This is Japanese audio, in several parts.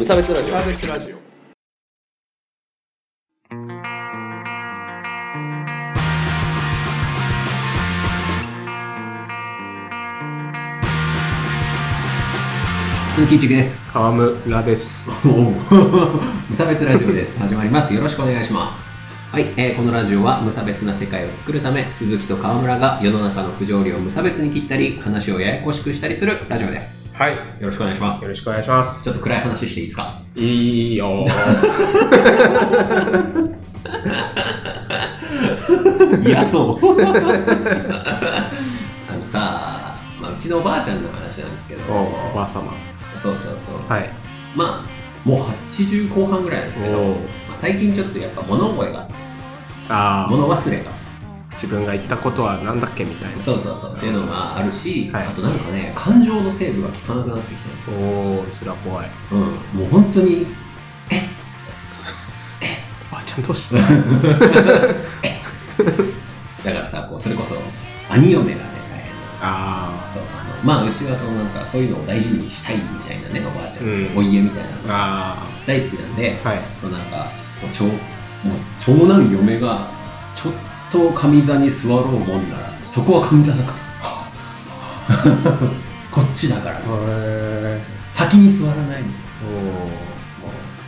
無差別ラジオサーベスラジオ鈴木一樹です。川村です 無差別ラジオです。始まります。よろしくお願いします。はい、えーこのラジオは無差別な世界を作るため、鈴木と川村が世の中の不条理を無差別に切ったり、話をややこしくしたりするラジオです。はい。よよろしくお願いします。ろしくお願いします。ちょっと暗い話していいですか？いいよ嫌 そう。あのさ、まあ、うちのおばあちゃんの話なんですけど、おおばあ様。そうそうそう。はい。まあ、もう80後半ぐらいなんですけど、まあ、最近ちょっとやっぱ物覚えが、ああ物忘れが、自分が言ったことはなんだっけみたいな。そうそうそう。っていうのがあるし、はい。あとなんかね、感情のセーブが効かなくなってきたんですよ。おおそれは怖い。うん、もう本当に、ばあちゃんどうした だからさ、こうそれこそ兄嫁がね、大変な。あそうあのまあうちはそのなんかそういうのを大事にしたいみたいなねおばあちゃん、うん。お家みたいなのがあ大好きなんで、あはい。そうなんか長もう長男嫁がちょっとと上座に座ろうもんならそこは上座だからこっちだから先に座らないの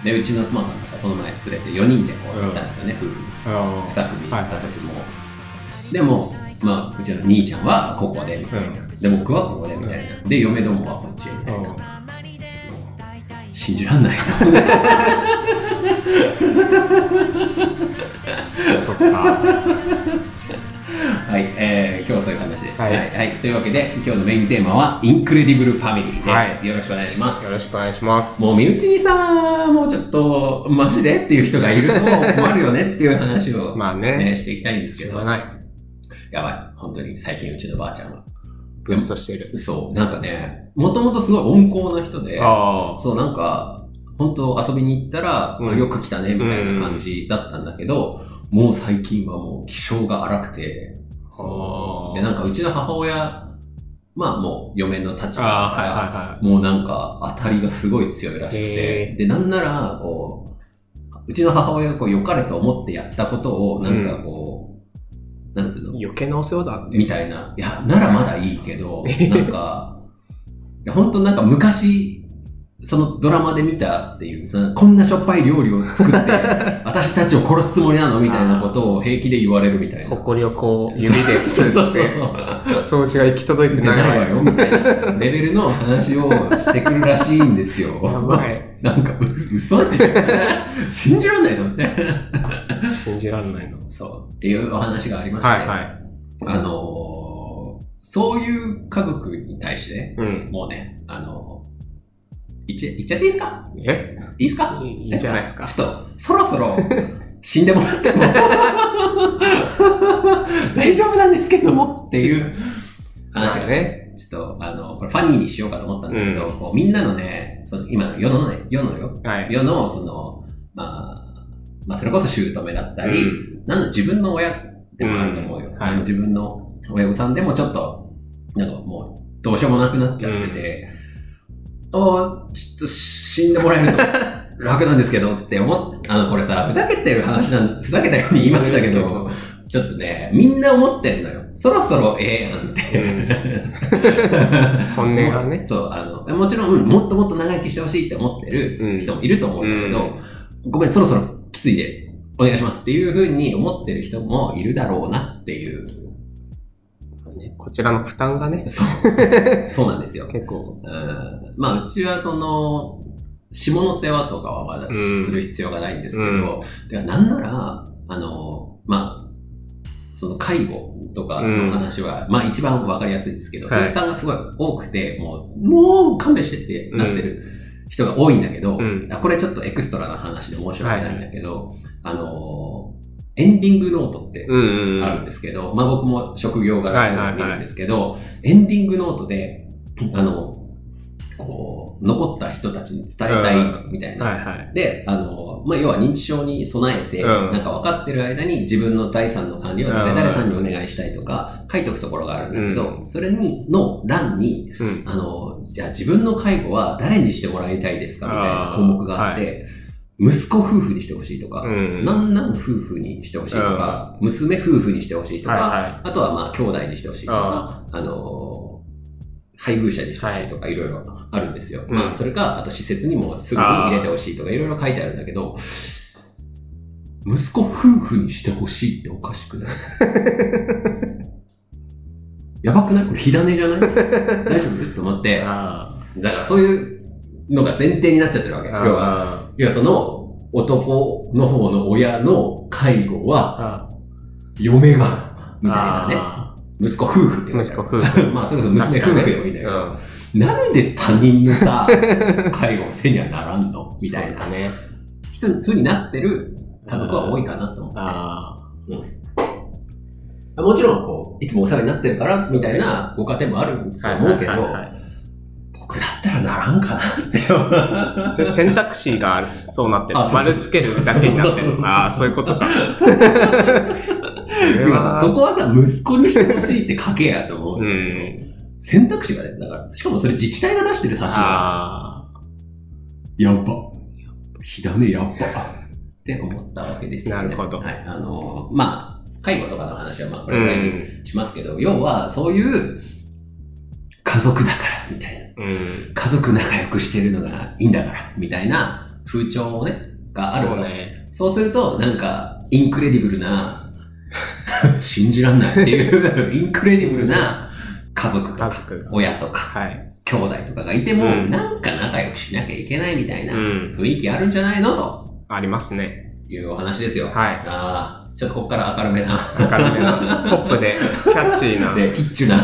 でうちの妻さんとかこの前連れて4人でこう行ったんですよね、夫婦2組行った時も、でもまあうちの兄ちゃんはここでみたいな、で僕はここでみたいなで嫁どもはこっちへみたいな、信じらんない。そっか。はい、えー、今日はそういう話です、ははいいはい。というわけで今日のメインテーマはインクレディブルファミリーです、はい。よろしくお願いします。よろしくお願いします。もう身内にさもうちょっとマジでっていう人がいると困るよねっていう話を、まあね。ね、していきたいんですけど。やばい。本当に最近うちのばあちゃんはブストしてる。そう。なんかねもともとすごい温厚な人であそう、なんか、本当遊びに行ったら、うん。よく来たね、みたいな感じだったんだけど、もう最近はもう気性が荒くて、あで、なんかうちの母親、まあもう嫁の立場だから、はいはいはもうなんか当たりがすごい強いらしくへて、で、なんなら、こう、うちの母親がこう良かれと思ってやったことを、なんかこう、なんつうの？い余計なお世話だって。みたいな。いや、ならまだいいけど、なんか、本当なんか昔、そのドラマで見たっていう、そのこんなしょっぱい料理を作って、私たちを殺すつもりなのみたいなことを平気で言われるみたいな。ほこりをこう指でそうそうそうそう。掃除が行き届いて出ないないわよ、みたいなレベルの話をしてくるらしいんですよ。やばいなんか、う嘘でしょ信じらんないと思って。信じられないのそう。っていうお話がありまして、はいはいあのーそういう家族に対して、うんもうね、あの言っちゃ、言っちゃっていいですか？え？いいですか？いいじゃないですか？ちょっと、そろそろ死んでもらっても。大丈夫なんですけども。っていう話がね、ちょっと、あの、これファニーにしようかと思ったんだけど、うん。こうみんなのね、その今、世のね、世のよ、はい。世の、その、まあ、まあ、それこそ姑だったり、うなんだ自分の親でもあると思うよ。うん。はい。あの自分の親御さんでもちょっと、なんかもう、どうしようもなくなっちゃってて、ああ、ちょっと死んでもらえると 楽なんですけどって思っあの、これさ、ふざけてる話なん、ふざけたように言いましたけど、ちょっとね、みんな思ってんのよ。そろそろええやんって。本音がね そう、あの、もちろん、うんもっともっと長生きしてほしいって思ってる人もいると思うんだけど、ごめん、そろそろきついでお願いしますっていうふうに思ってる人もいるだろうなっていう。ねこちらの負担がね。そう。そうなんですよ。結構。うん。まあ、うちはその、下の世話とかはまだうんする必要がないんですけど、うん。てかなんなら、あの、まあ、その介護とかの話は、まあ一番わかりやすいんですけど、はい。そういう負担がすごい多くて、もう、もう勘弁してってなってる人が多いんだけど、うん。これちょっとエクストラな話で申し訳ないんだけど、あの、エンディングノートってあるんですけど、まあ僕も職業柄そういうの見るんですけど、エンディングノートで、あの、こう、残った人たちに伝えたいみたいな。はいはい。で、あの、まあ、要は認知症に備えて、うん。なんか分かってる間に自分の財産の管理を誰々さんにお願いしたいとか、書いとくところがあるんだけど、うそれに、の欄に、うん。あの、じゃあ自分の介護は誰にしてもらいたいですかみたいな項目があって、息子夫婦にしてほしいとか、うん。なんなん夫婦にしてほしいとか、娘夫婦にしてほしいとか、はいはあとはまあ兄弟にしてほしいとか、あのー配偶者にしてほしいとかい。ろいろあるんですよ。うん。まあそれか、あと施設にもすぐに入れてほしいとかいろいろ書いてあるんだけど、息子夫婦にしてほしいっておかしくない？やばくない？これ火種じゃない？大丈夫？と思っい。て、あだからそういうのが前提になっちゃってるわけ。あ。要は、あ要はその男の方の親の介護はあ。嫁が、みたいなね。あ息子夫婦って息子夫婦。まあそれこそ娘夫婦でもいいんだけうど、ん。なんで他人のさ、介護をせにはならんの？みたいなね。人風になってる家族は多いかなと思って。あもちろん、こう、いつもお世話になってるから、みたいなご家庭もあるとあ。思うけど、僕だったらならんかなって。それ選択肢がある。そうなってる丸つけるだけになってる。ああ、そういうことか。そそこはさ、息子にしてほしいって書けやと思う。うん。選択肢がね、だから、しかもそれ自治体が出してる差しが、あやっぱ、火種やっぱ、って思ったわけですよ、ね。なるほどはい。あのーまあ、介護とかの話はまあ、これぐらいにん。しますけど、要は、そういう、家族だから、みたいな。うん。家族仲良くしてるのがいいんだから、みたいな風潮ね、があると。そうね。そうすると、なんか、 incredible な、信じらんないっていう、 incredible な家族と家か。親とか、はい。兄弟とかがいても、うんなんか仲良くしなきゃいけないみたいなうん雰囲気あるんじゃないの？とありますね。いうお話ですよ。はい。ああ、ちょっとここから明るめな。明るめな、ポップで、キャッチーな。で、キッチュな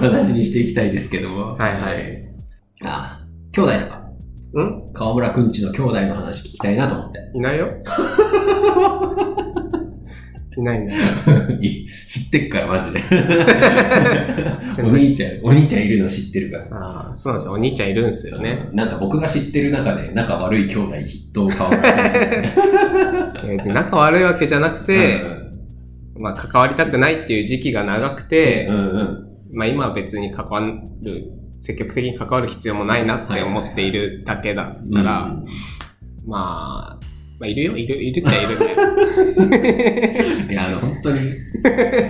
お話にしていきたいですけども。はいはい。ああ、兄弟とか、ん？川村くんちの兄弟の話聞きたいなと思って。いないよ いないんだ 知ってっから、マジで。お兄ちゃん、お兄ちゃんいるの知ってるから。ああ、そうなんですよ。お兄ちゃんいるんですよね。なんか僕が知ってる中で仲悪い兄弟筆頭川村くんちだね。別に仲悪いわけじゃなくて、うんまあ関わりたくないっていう時期が長くて、うんうん。まあ今は別に関わる、積極的に関わる必要もないなって思っているだけだったら、うんまあ、まあいるよ、いる、いるっちゃいるんだよ。いや、あの、本当に、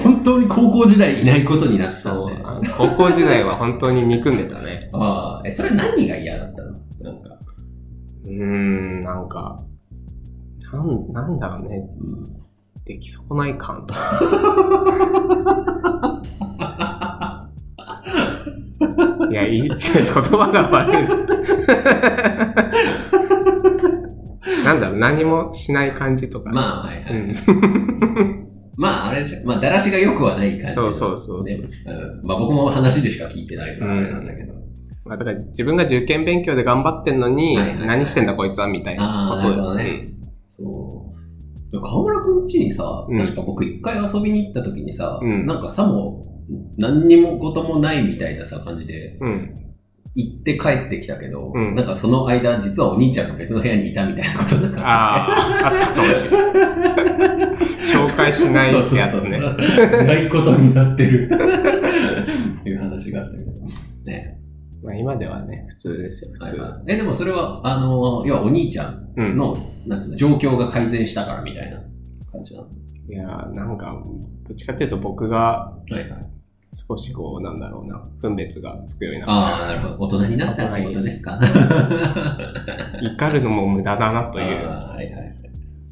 本当に高校時代いないことになったんで。高校時代は本当に憎んでたね。ああ、え、それ何が嫌だったの？なんか。うーん、なんか、なん、なんだろうね。うんでき損ない感とか。いや、いい、違う言葉が悪い。なんだろう、何もしない感じとか。まあ、はいはい。うん。まあ、あれでしょ。まあ、だらしが良くはない感じ。そうそうそうそうねうんまあ、僕も話でしか聞いてないからあれなんだけど。まあ、だから自分が受験勉強で頑張ってんのに、何してんだこいつはみたいなことなるほどね。そう。河村くん家にさ、うん確か僕一回遊びに行った時にさ、うんなんかさも、何にもこともないみたいなさ、感じで、うん。うん。行って帰ってきたけど、うんなんかその間、実はお兄ちゃんが別の部屋にいたみたいなことだから。ああ、あったかもしれない。紹介しないやつね。そうそうそうないことになってる。っていう話があったけど。ね。まあ今ではね、普通ですよ、普通。はえ、でもそれは、あの、要はお兄ちゃんうん。の、なんつうの、状況が改善したからみたいな感じなの？いやーなんか、どっちかっていうと僕がはいはい。少しこう、なんだろうな、分別がつくようになっああ、なるほど。大人になったってことですか。た。怒るのも無駄だなという。はいはい。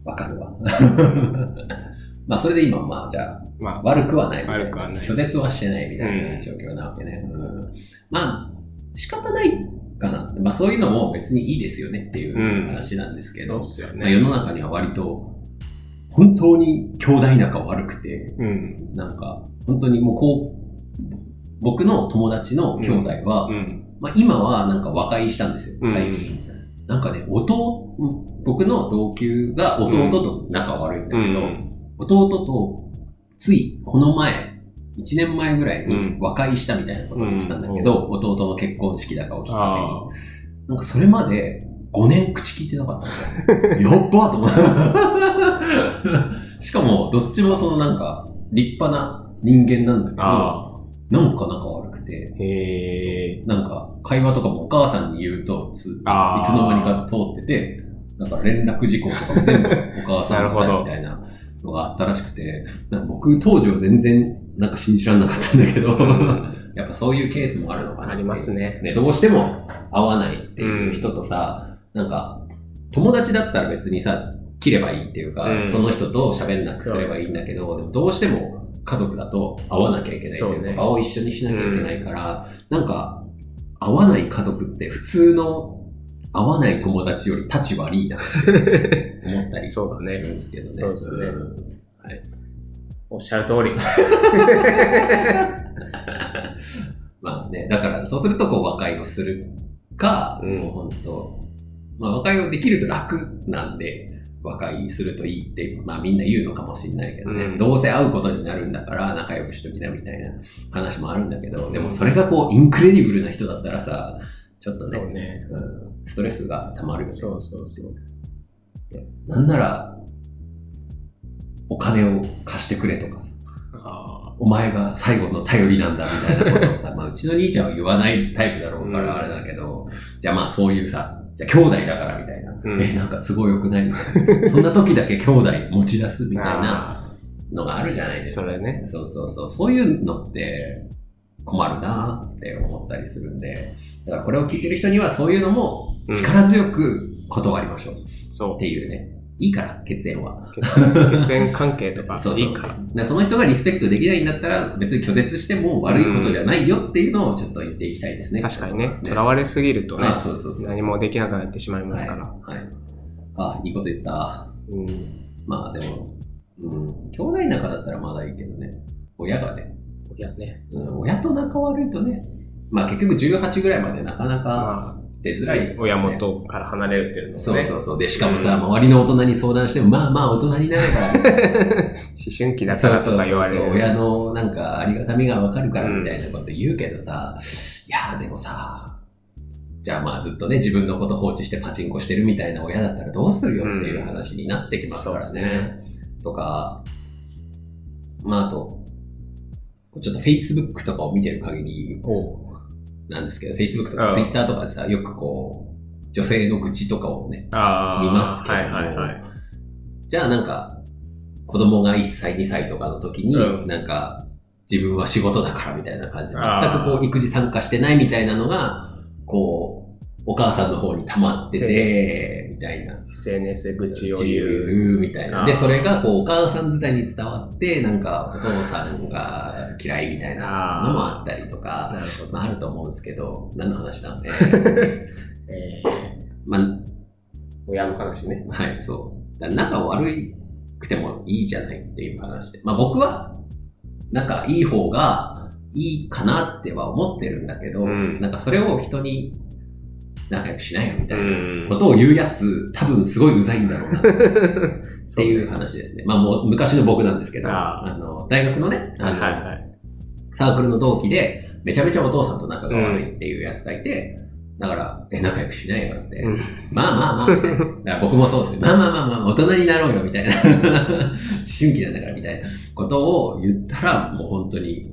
わかるわ。まあ、それで今、まあ、じゃあ、まあ、悪くはないみたいな。悪くはない拒絶はしてないみたいなうん状況なわけね。うんまあ、仕方ないかな。まあ、そういうのも別にいいですよねっていう話なんですけど、そうっすよまあ、世ね。の中には割と、本当に兄弟仲悪くて、うん。なんか、本当にもうこう、僕の友達の兄弟は、うん。まあ、今はなんか和解したんですよ、うん最近。なんかね、弟、僕の同級が弟と仲悪いんだけど、うん。弟と、ついこの前、1年前ぐらいにうん和解したみたいなことを言ってたんだけど、弟の結婚式だかをきっかけにあ。なんかそれまで5年口聞いてなかったんですよ。やっばと思って。しかも、どっちもそのなんか、立派な人間なんだけど、あなんか仲悪くて、あ。へえ。なんか会話とかもお母さんに言うとつ、いつの間にか通ってて、なんか連絡事項とかも全部お母さんに伝えるみたいなのがあったらしくて、なんか僕当時は全然なんか信じられなかったんだけど、やっぱそういうケースもあるのかなありますね。ね、どうしても合わないっていう人とさ、なんか、友達だったら別にさ、切ればいいっていうか、うん。その人と喋んなくすればいいんだけど、でもどうしても家族だと会わなきゃいけないっていうか、場を一緒にしなきゃいけないから、なんか、会わない家族って普通の会わない友達より立ち悪いなって思ったりするんそうだね。ですけどね。そうですねんおっしゃる通り。まあね、だからそうするとこう和解をするか、うんもう本当、まあ和解をできると楽なんで、和解するといいって、まあみんな言うのかもしれないけどね、うんどうせ会うことになるんだから仲良くしときなみたいな話もあるんだけど、でもそれがこう incredible な人だったらさ、ちょっとね、ね。うんストレスが溜まるよね。そうそうそう。なんなら、お金を貸してくれとかさ、あお前が最後の頼りなんだみたいなことをさ、まあうちの兄ちゃんは言わないタイプだろうかうんらあれだけど、じゃあまあそういうさ、じゃあ兄弟だからみたいな、うんえ、なんか都合良くないみたいな。そんな時だけ兄弟持ち出すみあ。たいなのがあるじゃないですか。それね。そうそうそう。そういうのって困るなって思ったりするんで、だからこれを聞いてる人にはそういうのも力強く断りましょうっそていうね。いいから、血縁は。う。血縁関係とかそうそういいから。でその人がリスペクトできないんだったら別に拒絶しても悪いことじゃないよっていうのをちょっと言っていきたいですね。確かにね。と囚われすぎるとね。何もできなくなってしまいますから。はい。はい、あ、いいこと言った。うん。まあでも、うん、兄弟仲だったらまだいいけどね。親がね、いやね。うん、親と仲悪いとね、まあ結局18ぐらいまでなかなかまあ、出づらいですよね。親元から離れるっていうのもね。そうそうそう。で、しかもさ、うん周りの大人に相談しても、まあまあ大人になれば、思春期だからとか言われる。そうそうそう親のなんかありがたみがわかるからみたいなこと言うけどさ、いやでもさ、じゃあまあずっとね、自分のこと放置してパチンコしてるみたいな親だったらどうするよっていう話になってきますからそうでね。とか、まああと、ちょっと Facebook とかを見てる限りなんですけど、Facebook とか Twitter とかでさ、よくこう、女性の愚痴とかをね。見ますけども。はいはいはい。じゃあなんか、子供が1歳、2歳とかの時に、うん。なんか、自分は仕事だからみたいな感じで、全くこう、育児参加してないみたいなのが、こう、お母さんの方に溜まってて、みたいな。SNS で愚痴を自言う。由みたいな。で、それがこう、お母さん伝いに伝わって、なんか、お父さんが嫌いみたいなのもあったりとか、あ、あると思うんですけど、何の話だえーえー、まあ、親の話ね。はい、そう。だ仲悪くてもいいじゃないっていう話で。まあ僕は、仲いい方がいいかなっては思ってるんだけど、うんなんかそれを人に仲良くしないよみたいなうんことを言うやつ、多分すごいうざいんだろうな っていう話ですね。まあもう昔の僕なんですけど、ああの、大学のね、あはいのはいはい。サークルの同期で、めちゃめちゃお父さんと仲が悪いっていうやつがいて、だから、え、仲良くしないよって。うんまあまあまあ、みたいな。だから僕もそうですね。まあまあまあまあ、大人になろうよ、みたいな。思春期なんだから、みたいなことを言ったら、もう本当に、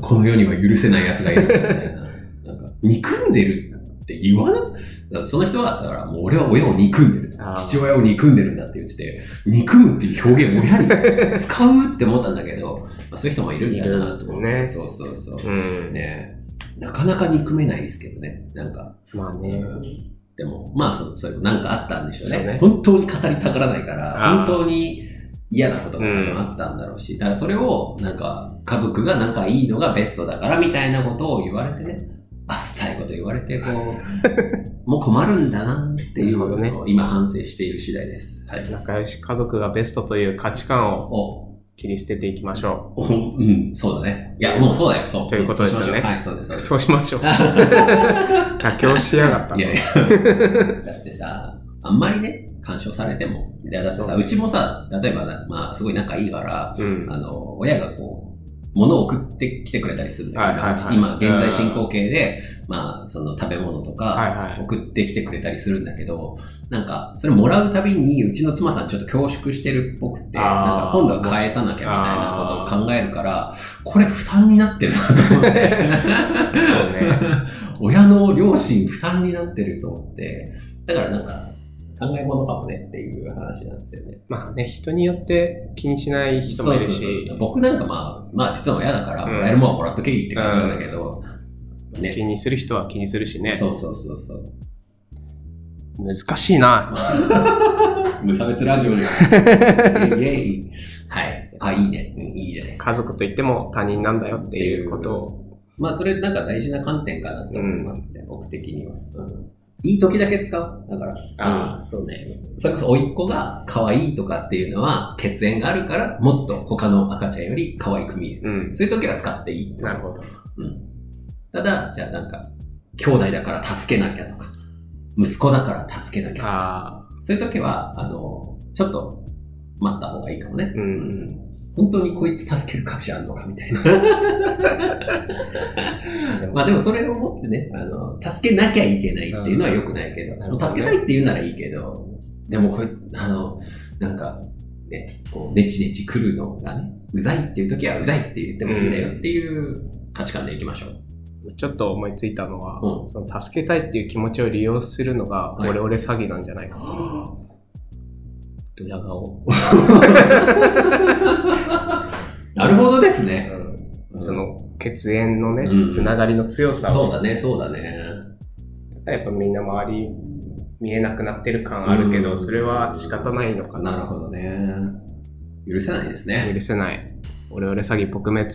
この世には許せない奴がいる、みたいな。なんか、憎んでるって言わなその人は、だからもう俺は親を憎んでる父親を憎んでるんだって言ってて、憎むっていう表現を親に 使うって思ったんだけど、まあ、そういう人もいるんだなと思っているんですそうそうそう。うん。ねなかなか憎めないですけどね。なんか、まあね。でも、まあそ、それもなんかあったんでしょうね。そうね本当に語りたがらないから、本当に嫌なことがあったんだろうし、だからそれを、なんか、家族が仲いいのがベストだからみたいなことを言われてね、あっさいこと言われて、こう、もう困るんだなっていうのなるほを今反省している次第です。はい。仲良し家族がベストという価値観をお、切り捨てていきましょおうん、そうだね。いや、もうそうだよ。そう。ということですよねはい、そうです。そうしましょう。妥協しやがったのいやいや。だってさ、あんまりね、干渉されても。いやだってさ、そううちもさ、例えばな、まあ、すごい仲いいから、うん。あの、親がこう、物を送ってきてくれたりするんだよ、はいはいはい今、現在進行形で、まあ、その食べ物とはいか、はい。送ってきてくれたりするんだけど、なんか、それもらうたびに、うちの妻さんちょっと恐縮してるっぽくて、なんか今度は返さなきゃみたいなことを考えるから、これ負担になってるなと思って。そうね。親の両親負担になってると思って、だからなんか、考え物かもねっていう話なんですよね。まあね、人によって気にしない人もいるそうそうしそう、僕なんかまあ、まあ実は親だから、うんもらえるもんはもらっとけいいって感じなんだけど、ね。気にする人は気にするしね。そうそうそうそう。難しいな。無差別ラジオに。イェイ。はい。あ、いいね。うんいいじゃない。家族といっても他人なんだよっていうことを。まあ、それなんか大事な観点かなと思いますね、僕的には。うんいい時だけ使う。だから、ああ、そうね。それこそ、甥っ子が可愛いとかっていうのは、血縁があるから、もっと他の赤ちゃんより可愛く見える。うん。そういう時は使っていい。なるほど。うん。ただ、じゃあなんか、兄弟だから助けなきゃとか、息子だから助けなきゃとか、そういう時は、あの、ちょっと待った方がいいかもね。うん。本当にこいつ助ける価値あるのかみたいな。まあでもそれを持ってね、あの、助けなきゃいけないっていうのは良くないけど、どね助けたいって言うならいいけど、でもこいつ、あの、なんか、ね、こう、ネチネチ来るのがね、うざいっていう時はうざいって言ってもいいんだよっていう価値観でいきましょう。ちょっと思いついたのは、うんその助けたいっていう気持ちを利用するのが、はいオレオレ詐欺なんじゃないかと。ドヤ顔。なるほどですね。その血縁のね、うんつながりの強さを、そうだね、そうだね。やっぱみんな周り見えなくなってる感あるけど、うんそれは仕方ないのかな。なるほどね。許せないですね。許せない。オレオレ詐欺撲滅。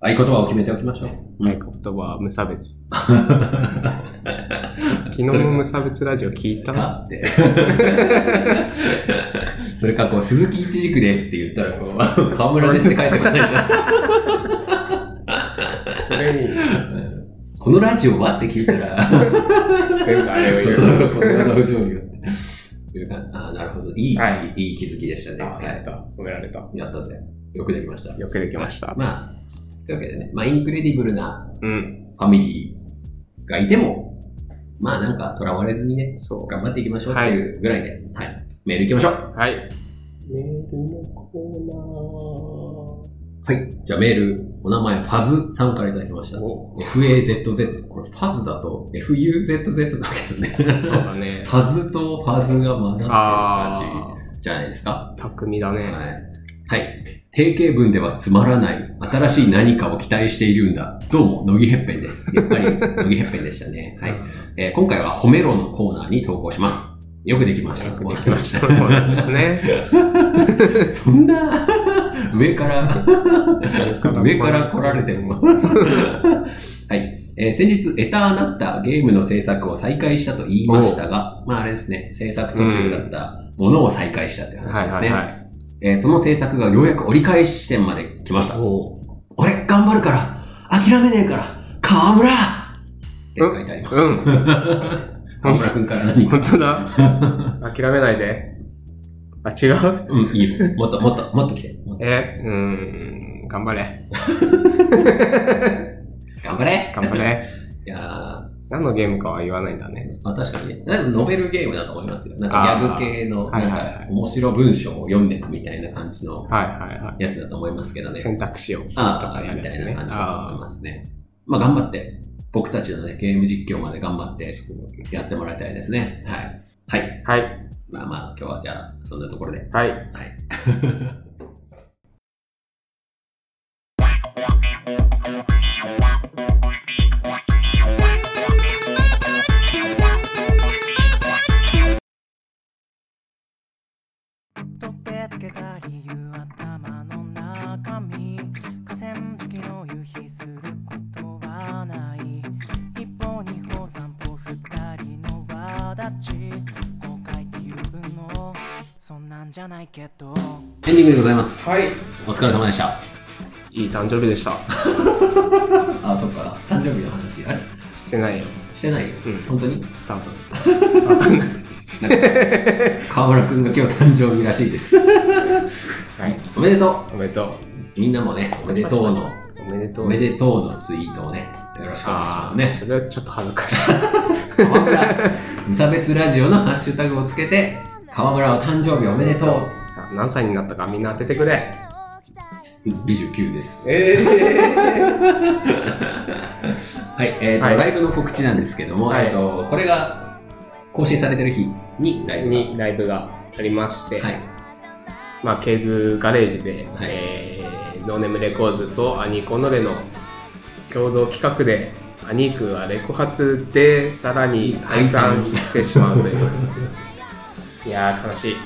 合言葉を決めておきましょう。合言葉は無差別。昨日の無差別ラジオ聞いた？だって。それか、こう、鈴木一軸ですって言ったら、こう、河村ですって書いてこないそれにと。このラジオは？って聞いたら、全部あれを言う。そうそう、この不条理をっていうか。あなるほど。いい、、はいい気づきでしたね。あ、はいやった。褒められた。やったぜ。よくできました。よくできました。まあ、というわけでね、まあ、 incredible なうん。ファミリーがいても、まあなんか、囚われずにね、そ頑張っていきましょうっていうぐらいで、はい。メール行きましょう。う。はい。メールのコはい。じゃあメール、お名前、ファズさんからいただきました FAZZ。これ、ファズだと FUZZ だけどね。そうだね フ。ァズとファズが混ざってるあ感じじゃないですか。あ、巧みだね。はい。はい。定型文ではつまらない、新しい何かを期待しているんだ。どうも、乃木へっぺんです。やっぱり、乃木へっぺんでしたね。はい。えー今回は褒めろのコーナーに投稿します。よくできました。よくできました。そうなんですね。そんな、上から、上から来られても。はい。えー先日、エターなったゲームの制作を再開したと言いましたが、まああれですね、制作途中だったものを再開したというはい話ですね。はいはい。えーその制作がようやく折り返し地点まで来ました。お俺、頑張るから、諦めねえから、河村って書いてあります。うん。河村くんから何か本。当だ。諦めないで。あ、違う？うん、いいよ。もっと、もっと、もっと来て。え、うーん、頑張れ。頑張れ頑張れ。いやー何のゲームかは言わないんだね。あ確かにね。なんかノベルゲームだと思いますよ。なんかギャグ系の、なんか面白文章を読んでいくみたいな感じの。やつだと思いますけどね。選択肢をとあかあ、みたい。な感じだと思いあますね。まあ頑張って、僕たちのね、ゲーム実況まで頑張ってやってもらいたいですね。はい。はい。はい。まあまあ、今日はじゃあ、そんなところで。はい。はい。輪立ち後悔っていう分もそんなんじゃないけどエンディングでございます。はい。お疲れ様でした。いい誕生日でした。あ、そっか。誕生日の話。あれしてないよ。してないよ。うん本当に？多分。わかんない。なんか、河村くんが今日誕生日らしいです。はい。おめでとおめでとう。みんなもね、おめでとうの、う。おめでとう。おめでとうのツイートをね、よろしくお願いしますね。それはちょっと恥ずかしい。川村、無差別ラジオのハッシュタグをつけて、川村お誕生日おめでとう。さあ、何歳になったかみんな当ててくれ。29です。え はい、えっ、と、はい。ライブの告知なんですけども、はい。えっ、と、これが更新されてる日にライブが。にライブがありまして、はい、まあ、ケーズガレージで、はい。えーノーネームレコーズとアニーコノレの共同企画で、アニークはレコ発でさらに解散してしまうという。いやー、悲しい。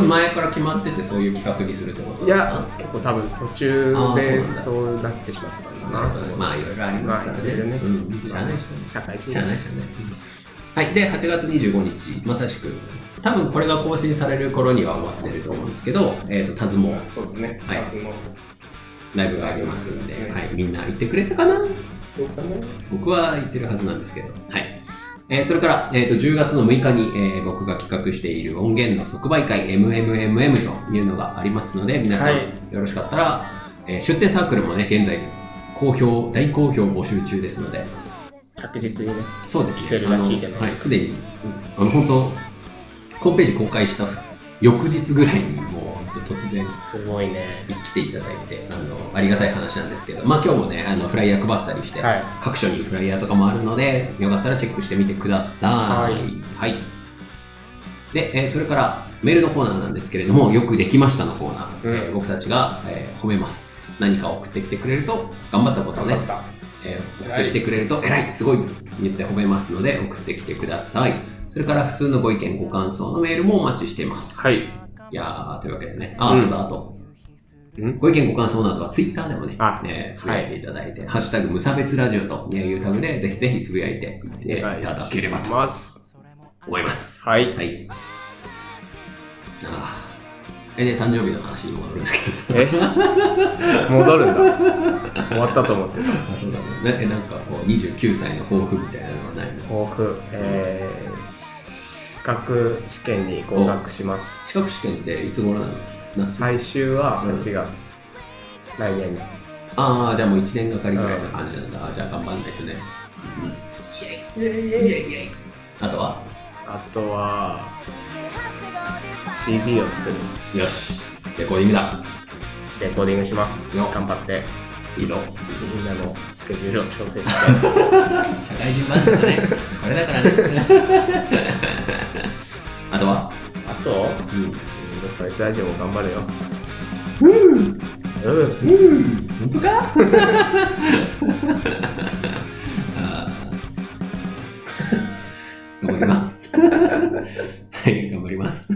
前から決まっててそういう企画にするってこといや、結構多分途中でそそうなってしまったんだなと思う。まあいろいろありますからね。社会人しゃあないしゃあない。はい、で、8月25日、まさしく、多分これが更新される頃には終わってると思うんですけど、えっ、と、タズモそうだね。はい夏のライブがありますんで、ねはい、みんな行ってくれたかな？僕は行ってるはずなんですけど、はい。えーそれから、えー、と10月の6日に、えー僕が企画している音源の即売会 MMMM というのがありますので皆さん、はいよろしかったら、えー出店サークルもね現在好評大好評募集中ですので確実にね。そうですね来てるらしいじゃないですかすでに、あの本当ホームページ公開した翌日ぐらいに突然すごいね。来ていただいてあのありがたい話なんですけど、まあ、今日もねあのフライヤー配ったりして、はい各所にフライヤーとかもあるのでよかったらチェックしてみてください。はいで、えーそれからメールのコーナーなんですけれども、よくできましたのコーナー、うんえー僕たちが、えー褒めます。何か送ってきてくれると、頑張ったことをね。えー送ってきてくれると、偉い、すごいと言って褒めますので、送ってきてください。それから普通のご意見、ご感想のメールもお待ちしています。はい。いやー、というわけでね、あー、うんそうだ、あと、ん？ご意見ご感想などはツイッターでもね、つぶやいていただいて、ハッシュタグ無差別ラジオというタグでぜひぜひつぶやいていっていただければとます。思います。はい。はい。ああ。え、ね、誕生日の話に戻るんだけどさ。え？戻るんだ。終わったと思ってた。あそうだね。なえなんかこう、29歳の抱負みたいなのはないの？抱負、えー、資格試験に合格します。資格試験っていつ頃なの夏最終は8月。来年。ああ、じゃあもう1年がかりぐらいな感じなんだ。あじゃあ頑張んないとね。うん、イェイイェイイェイイェイあとは？あとは、CD を作る。よし。レコーディングだ。レコーディングします。よ頑張って、いいぞ。みんなのスケジュールを調整して。社会人バンだね。これだからね。あとは？あと、うん、そいつラジオも頑張れようん。うん。本当か頑張りますはい頑張ります